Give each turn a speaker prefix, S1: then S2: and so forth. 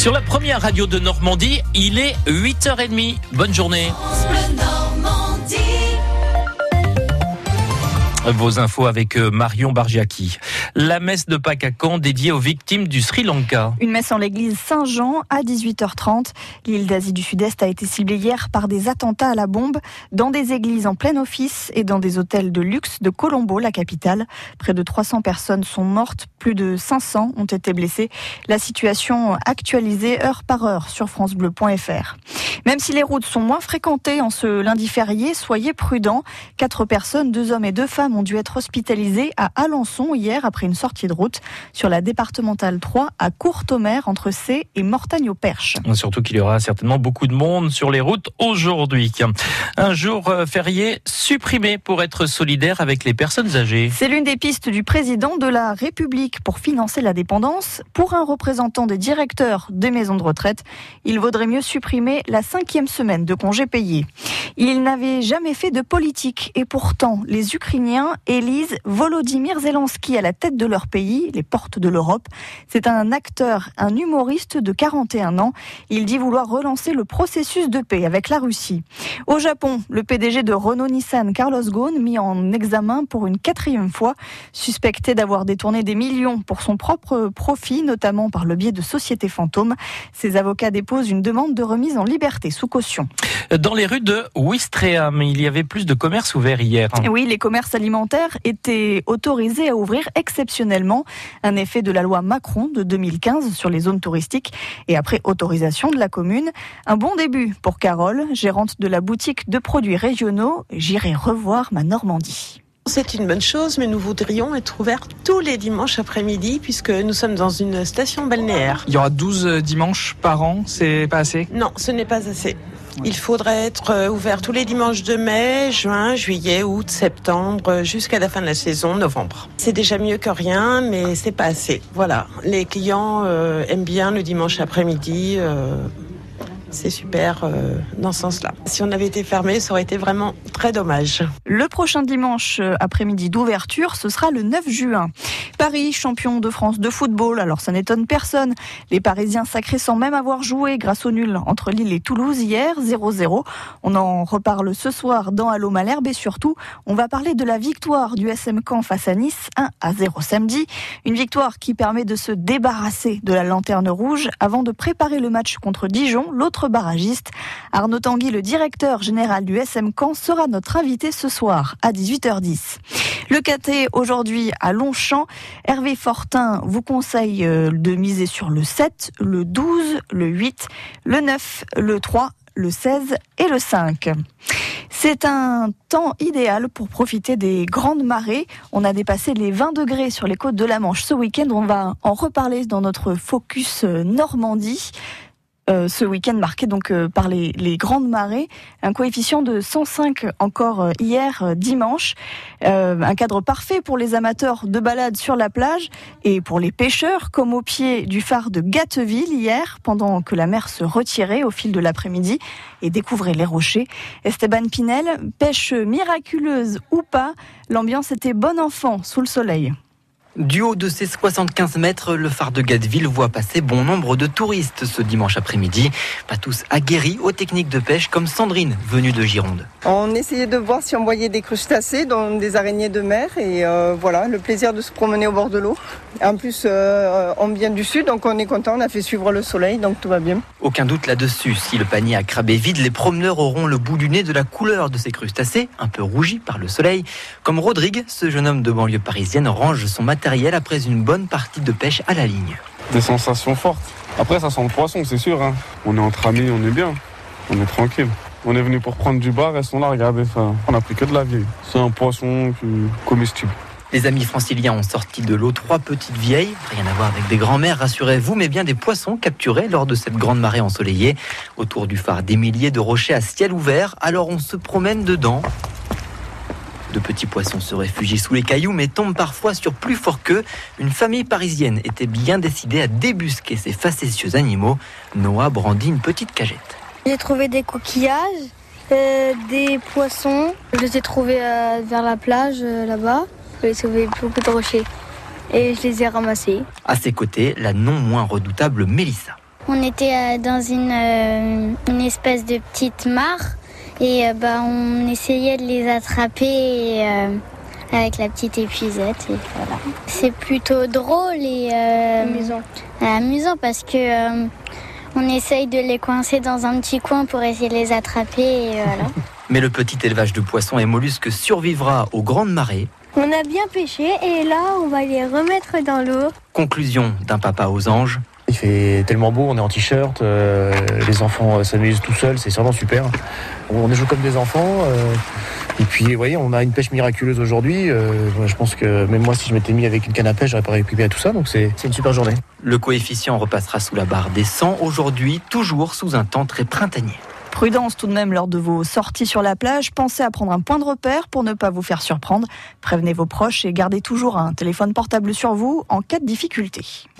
S1: Sur la première radio de Normandie, il est 8h30. Bonne journée. Vos infos avec euh, Marion Bargiaki. La messe de Pâques à dédiée aux victimes du Sri Lanka.
S2: Une messe en l'église Saint-Jean à 18h30. L'île d'Asie du Sud-Est a été ciblée hier par des attentats à la bombe dans des églises en plein office et dans des hôtels de luxe de Colombo, la capitale. Près de 300 personnes sont mortes, plus de 500 ont été blessées. La situation actualisée heure par heure sur francebleu.fr. Même si les routes sont moins fréquentées en ce lundi férié, soyez prudents. Quatre personnes, deux hommes et deux femmes ont dû être hospitalisés à Alençon hier après une sortie de route sur la départementale 3 à Courtomère entre C et Mortagne-au-Perche.
S1: Surtout qu'il y aura certainement beaucoup de monde sur les routes aujourd'hui. Un jour euh, férié supprimé pour être solidaire avec les personnes âgées.
S2: C'est l'une des pistes du président de la République pour financer la dépendance. Pour un représentant des directeurs des maisons de retraite, il vaudrait mieux supprimer la cinquième semaine de congés payés. Il n'avait jamais fait de politique et pourtant les Ukrainiens élisent Volodymyr Zelensky à la tête de leur pays, les portes de l'Europe. C'est un acteur, un humoriste de 41 ans. Il dit vouloir relancer le processus de paix avec la Russie. Au Japon, le PDG de Renault-Nissan, Carlos Ghosn, mis en examen pour une quatrième fois, suspecté d'avoir détourné des millions pour son propre profit, notamment par le biais de sociétés fantômes. Ses avocats déposent une demande de remise en liberté sous caution.
S1: Dans les rues de Ouistreham, il y avait plus de commerces ouverts hier.
S2: Oui, les commerces alimentaires étaient autorisés à ouvrir exceptionnellement. Un effet de la loi Macron de 2015 sur les zones touristiques et après autorisation de la commune. Un bon début pour Carole, gérante de la boutique de produits régionaux. J'irai revoir ma Normandie.
S3: C'est une bonne chose, mais nous voudrions être ouverts tous les dimanches après-midi puisque nous sommes dans une station balnéaire.
S4: Il y aura 12 dimanches par an, c'est pas assez?
S3: Non, ce n'est pas assez. Il faudrait être euh, ouvert tous les dimanches de mai, juin, juillet, août, septembre, jusqu'à la fin de la saison, novembre. C'est déjà mieux que rien, mais c'est pas assez. Voilà. Les clients euh, aiment bien le dimanche après-midi. Euh, c'est super euh, dans ce sens-là. Si on avait été fermé, ça aurait été vraiment très dommage.
S2: Le prochain dimanche euh, après-midi d'ouverture, ce sera le 9 juin. Paris, champion de France de football, alors ça n'étonne personne. Les Parisiens sacrés sans même avoir joué grâce au nul entre Lille et Toulouse hier, 0-0. On en reparle ce soir dans Allo Malherbe et surtout, on va parler de la victoire du SM Caen face à Nice, 1 à 0 samedi. Une victoire qui permet de se débarrasser de la lanterne rouge avant de préparer le match contre Dijon, l'autre barragiste. Arnaud Tanguy, le directeur général du SM Caen, sera notre invité ce soir à 18h10. Le KT aujourd'hui à Longchamp. Hervé Fortin vous conseille euh, de miser sur le 7, le 12, le 8, le 9, le 3, le 16 et le 5. C'est un temps idéal pour profiter des grandes marées. On a dépassé les 20 degrés sur les côtes de la Manche ce week-end. On va en reparler dans notre focus euh, Normandie. Euh, ce week-end marqué donc euh, par les, grandes marées, un coefficient de 105 encore euh, hier dimanche, un cadre parfait pour les amateurs de balade sur la plage et pour les pêcheurs comme au pied du phare de Gatteville hier pendant que la mer se retirait au fil de l'après-midi et découvrait les rochers. Esteban Pinel, pêche miraculeuse ou pas, l'ambiance était bon enfant sous le soleil.
S5: Du haut de ses 75 mètres, le phare de Gatteville voit passer bon nombre de touristes ce dimanche après-midi. Pas tous aguerris aux techniques de pêche comme Sandrine, venue de Gironde.
S6: On essayait de voir si on voyait des crustacés, dont des araignées de mer. Et euh, voilà, le plaisir de se promener au bord de l'eau. En plus, euh, on vient du sud, donc on est content. On a fait suivre le soleil, donc tout va bien.
S5: Aucun doute là-dessus. Si le panier a crabé vide, les promeneurs auront le bout du nez de la couleur de ces crustacés, un peu rougis par le soleil. Comme Rodrigue, ce jeune homme de banlieue parisienne range son matériel après une bonne partie de pêche à la ligne.
S7: Des sensations fortes. Après, ça sent le poisson, c'est sûr. Hein. On est entre amis, on est bien. On est tranquille. On est venu pour prendre du bar, restons là, regardez ça. On a pris que de la vieille. C'est un poisson comestible.
S5: Les amis franciliens ont sorti de l'eau trois petites vieilles, rien à voir avec des grands-mères, rassurez-vous, mais bien des poissons capturés lors de cette grande marée ensoleillée. Autour du phare, des milliers de rochers à ciel ouvert, alors on se promène dedans. De petits poissons se réfugient sous les cailloux, mais tombent parfois sur plus fort qu'eux. Une famille parisienne était bien décidée à débusquer ces facétieux animaux. Noah brandit une petite cagette.
S8: J'ai trouvé des coquillages, euh, des poissons. Je les ai trouvés euh, vers la plage euh, là-bas. J'ai trouvé beaucoup de rochers et je les ai ramassés.
S5: À ses côtés, la non moins redoutable Mélissa.
S8: On était dans une, euh, une espèce de petite mare et euh, bah, on essayait de les attraper et, euh, avec la petite épuisette. Et voilà. C'est plutôt drôle et euh,
S9: Amusant.
S8: amusant parce que euh, on essaye de les coincer dans un petit coin pour essayer de les attraper. Et voilà.
S5: Mais le petit élevage de poissons et mollusques survivra aux grandes marées.
S9: On a bien pêché et là, on va les remettre dans l'eau.
S5: Conclusion d'un papa aux anges.
S10: Il fait tellement beau, on est en t-shirt, euh, les enfants euh, s'amusent tout seuls, c'est vraiment super. On joue comme des enfants. euh, et puis, vous voyez, on a une pêche miraculeuse aujourd'hui. euh, je pense que même moi, si je m'étais mis avec une canne à pêche, j'aurais pas récupéré tout ça. Donc, c'est c'est une super journée.
S5: Le coefficient repassera sous la barre des 100 aujourd'hui, toujours sous un temps très printanier.
S2: Prudence tout de même lors de vos sorties sur la plage. Pensez à prendre un point de repère pour ne pas vous faire surprendre. Prévenez vos proches et gardez toujours un téléphone portable sur vous en cas de difficulté.